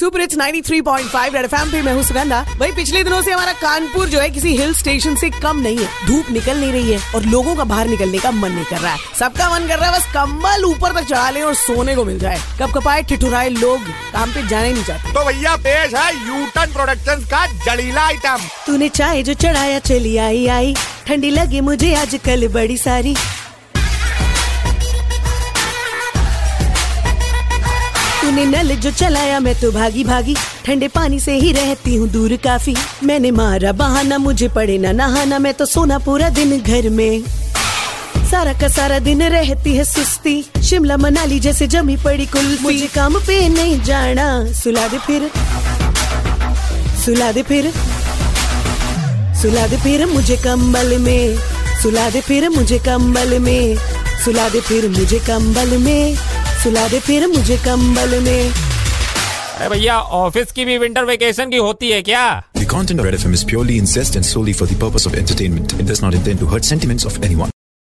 Super it's 93.5 red FM पे मैं हूँ सुगंधा। भाई पिछले दिनों से हमारा कानपुर जो है किसी हिल स्टेशन से कम नहीं है। धूप निकल नहीं रही है और लोगों का बाहर निकलने का मन नहीं कर रहा है। सबका मन कर रहा है बस कम्बल ऊपर तक चढ़ा ले और सोने को मिल जाए। कब कपाए ठिठुराए लोग काम पे जाने नहीं चाहते तो भैया पेश है यूटन प्रोडक्शन का जड़ीला आइटम तूने चाय जो चढ़ाया चली आई आई। ठंडी लगी मुझे आज कल बड़ी सारी। तूने नल जो चलाया, मैं तो भागी भागी। ठंडे पानी से ही रहती हूँ दूर काफ़ी। मैंने मारा बहाना, मुझे पड़े ना नहाना। मैं तो सोना पूरा दिन घर में। सारा का सारा दिन रहती है सुस्ती। शिमला, मनाली जैसे जमी पड़ी कुल मुझे काम पे नहीं जाना। सुला दे फिर। सुला दे फिर। सुला दे फिर मुझे कंबल में। सुला दे फिर मुझे कंबल में। सुला दे फिर मुझे कंबल में। सुला दे फिर मुझे कंबल में अरे भैया ऑफ़िस की भी विंटर वेकेशन की होती है क्या The content of Red FM is purely incest and solely for the purpose of entertainment. It does not intend to hurt sentiments of anyone.